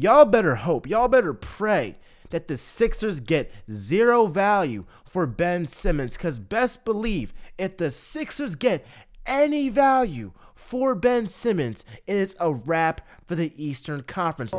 Y'all better hope, y'all better pray that the Sixers get zero value for Ben Simmons. Because best believe if the Sixers get any value for Ben Simmons, it is a wrap for the Eastern Conference.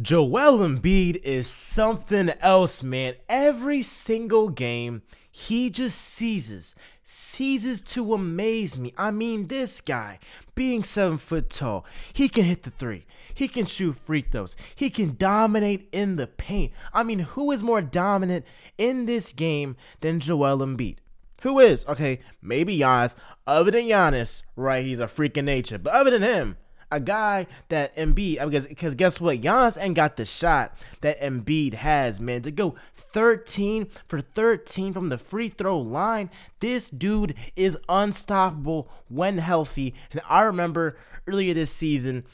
Joel Embiid is something else, man. Every single game, he just seizes, seizes to amaze me. I mean, this guy, being seven foot tall, he can hit the three, he can shoot free throws, he can dominate in the paint. I mean, who is more dominant in this game than Joel Embiid? Who is? Okay, maybe Giannis. Other than Giannis, right? He's a freak of nature. But other than him, a guy that Embiid because because guess what? Giannis ain't got the shot that Embiid has, man. To go 13 for 13 from the free throw line, this dude is unstoppable when healthy. And I remember earlier this season,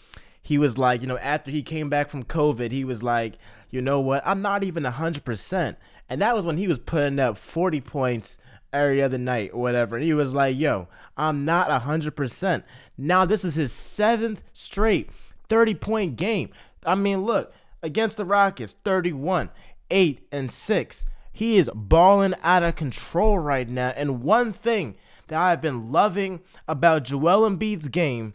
he was like, you know, after he came back from COVID, he was like, you know what? I'm not even 100%. And that was when he was putting up 40 points every other night or whatever. And he was like, yo, I'm not 100%. Now, this is his seventh straight 30 point game. I mean, look, against the Rockets, 31, 8, and 6. He is balling out of control right now. And one thing that I've been loving about Joel Embiid's game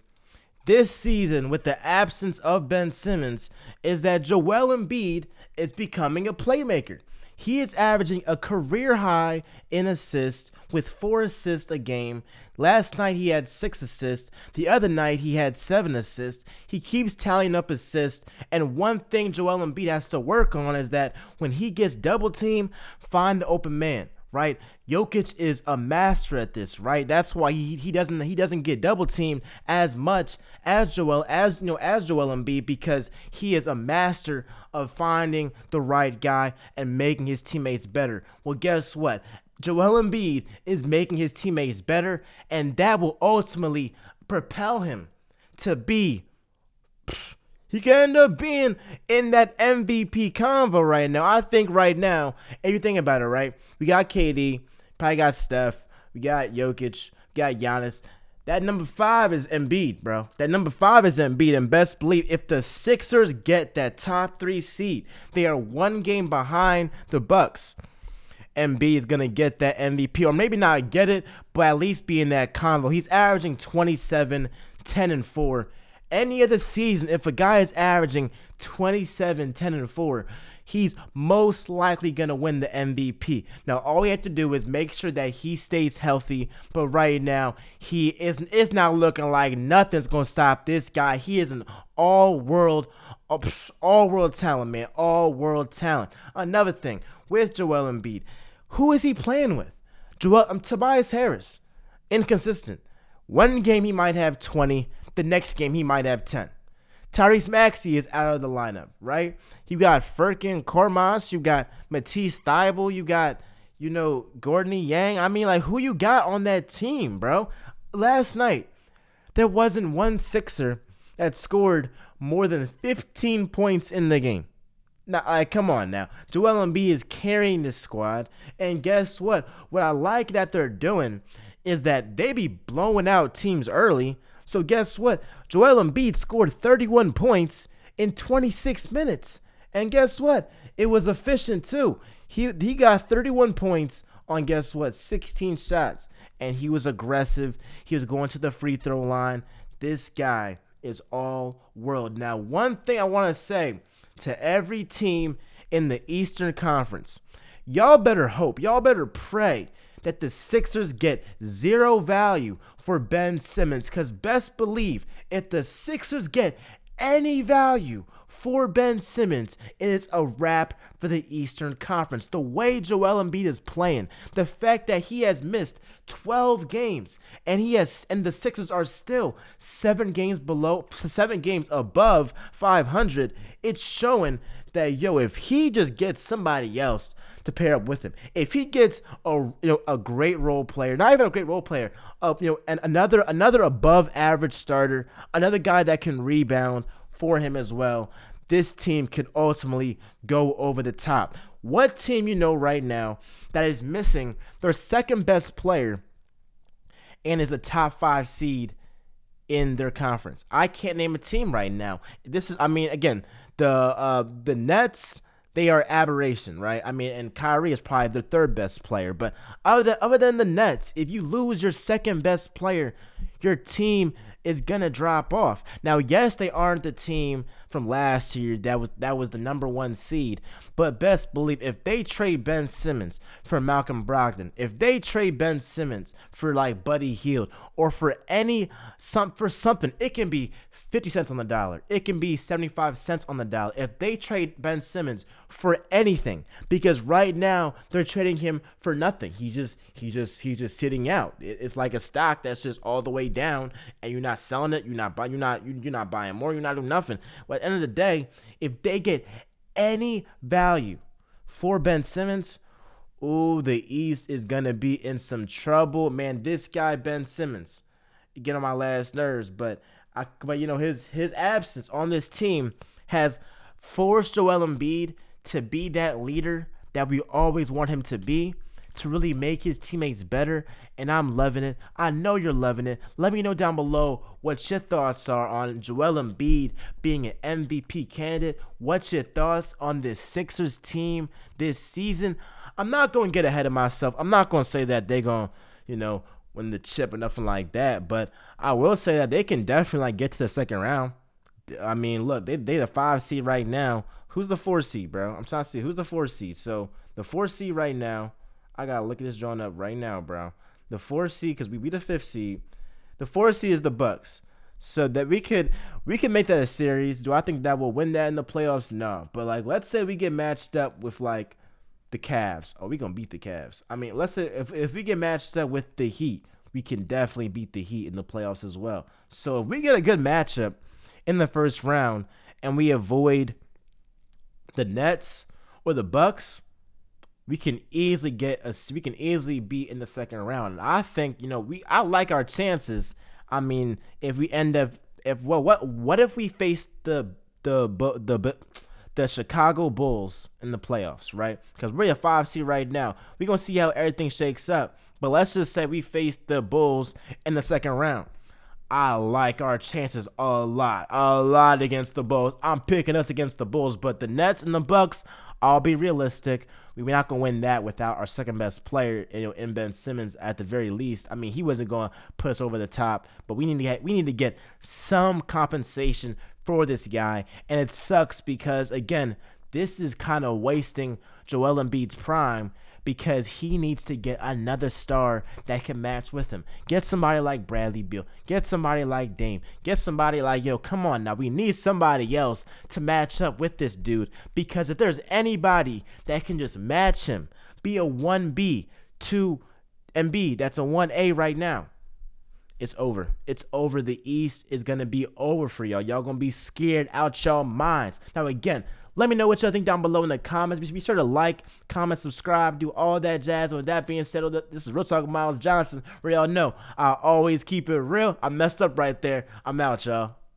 this season with the absence of Ben Simmons is that Joel Embiid is becoming a playmaker. He is averaging a career high in assists with four assists a game. Last night he had six assists. The other night he had seven assists. He keeps tallying up assists. And one thing Joel Embiid has to work on is that when he gets double teamed, find the open man right? Jokic is a master at this, right? That's why he, he doesn't he doesn't get double teamed as much as Joel as you know as Joel Embiid because he is a master of finding the right guy and making his teammates better. Well, guess what? Joel Embiid is making his teammates better, and that will ultimately propel him to be. He can end up being in that MVP convo right now. I think right now, if you think about it, right, we got KD, probably got Steph, we got Jokic, we got Giannis. That number five is Embiid, bro. That number five is Embiid. And best believe if the Sixers get that top three seed, they are one game behind the Bucks. Embiid is gonna get that MVP, or maybe not get it, but at least be in that convo. He's averaging 27, 10, and 4 any other season, if a guy is averaging 27, 10, and 4, he's most likely going to win the MVP. Now, all we have to do is make sure that he stays healthy. But right now, he is it's not looking like nothing's going to stop this guy. He is an all-world all-world talent, man. All-world talent. Another thing with Joel Embiid, who is he playing with? Joel um, Tobias Harris. Inconsistent. One game he might have 20, the next game he might have 10. Tyrese Maxey is out of the lineup, right? You got Furkan Korkmaz, you got Matisse Thybulle, you got, you know, Georges Niang. I mean, like, who you got on that team, bro? Last night, there wasn't one Sixer that scored more than 15 points in the game. Now, like, come on now. Joel Embiid is carrying this squad. And guess what? What I like that they're doing is that they be blowing out teams early so guess what? Joel Embiid scored 31 points in 26 minutes. And guess what? It was efficient too. He he got 31 points on guess what? 16 shots. And he was aggressive. He was going to the free throw line. This guy is all world. Now, one thing I want to say to every team in the Eastern Conference, y'all better hope, y'all better pray that the Sixers get zero value for Ben Simmons because best believe if the Sixers get any value for Ben Simmons, it is a wrap for the Eastern Conference. The way Joel Embiid is playing, the fact that he has missed 12 games and he has and the Sixers are still 7 games below 7 games above 500, it's showing that yo if he just gets somebody else to pair up with him. If he gets a you know a great role player, not even a great role player, uh, you know, and another another above average starter, another guy that can rebound for him as well, this team can ultimately go over the top. What team you know right now that is missing their second best player and is a top five seed in their conference. I can't name a team right now. This is, I mean, again, the uh, the Nets they are aberration, right? I mean, and Kyrie is probably the third best player, but other than, other than the Nets, if you lose your second best player, your team is gonna drop off. Now, yes, they aren't the team from last year that was that was the number one seed, but best believe if they trade Ben Simmons for Malcolm Brogdon, if they trade Ben Simmons for like Buddy Hield or for any some for something, it can be 50 cents on the dollar. It can be 75 cents on the dollar if they trade Ben Simmons for anything because right now they're trading him for nothing. He just he just he's just sitting out. It's like a stock that's just all the way down and you're not selling it, you're not buying you're not you're not buying more, you're not doing nothing. But at the end of the day, if they get any value for Ben Simmons, ooh, the East is going to be in some trouble. Man, this guy Ben Simmons get on my last nerves, but I, but you know his his absence on this team has forced Joel Embiid to be that leader that we always want him to be, to really make his teammates better. And I'm loving it. I know you're loving it. Let me know down below what your thoughts are on Joel Embiid being an MVP candidate. What's your thoughts on this Sixers team this season? I'm not going to get ahead of myself. I'm not going to say that they're going to, you know, win the chip or nothing like that. But I will say that they can definitely like get to the second round. I mean, look, they they the five seed right now. Who's the four seed, bro? I'm trying to see who's the four seed. So the four seed right now, I gotta look at this drawing up right now, bro. The four seed because we beat the fifth seed. The four seed is the Bucks. So that we could we could make that a series. Do I think that will win that in the playoffs? No. But like let's say we get matched up with like the Cavs. Oh, we gonna beat the Cavs. I mean, let's say if, if we get matched up with the Heat, we can definitely beat the Heat in the playoffs as well. So if we get a good matchup in the first round and we avoid the Nets or the Bucks, we can easily get a we can easily be in the second round. And I think you know we I like our chances. I mean, if we end up if well what what if we face the the the, the the Chicago Bulls in the playoffs, right? Because we're a five seed right now. We're gonna see how everything shakes up. But let's just say we face the Bulls in the second round. I like our chances a lot, a lot against the Bulls. I'm picking us against the Bulls, but the Nets and the Bucks, I'll be realistic. We're not gonna win that without our second best player, you know, in Ben Simmons at the very least. I mean, he wasn't gonna put us over the top, but we need to get we need to get some compensation for this guy, and it sucks because again, this is kind of wasting Joel Embiid's prime because he needs to get another star that can match with him. Get somebody like Bradley Beal. Get somebody like Dame. Get somebody like, yo, come on now. We need somebody else to match up with this dude because if there's anybody that can just match him, be a 1B, 2 and B, that's a 1A right now. It's over. It's over. The East is to be over for y'all. Y'all to be scared out y'all minds. Now, again, let me know what y'all think down below in the comments. Be sure to like, comment, subscribe, do all that jazz. with that being said, oh, this is Real Talk Miles Johnson, where y'all know I always keep it real. I messed up right there. I'm out, y'all.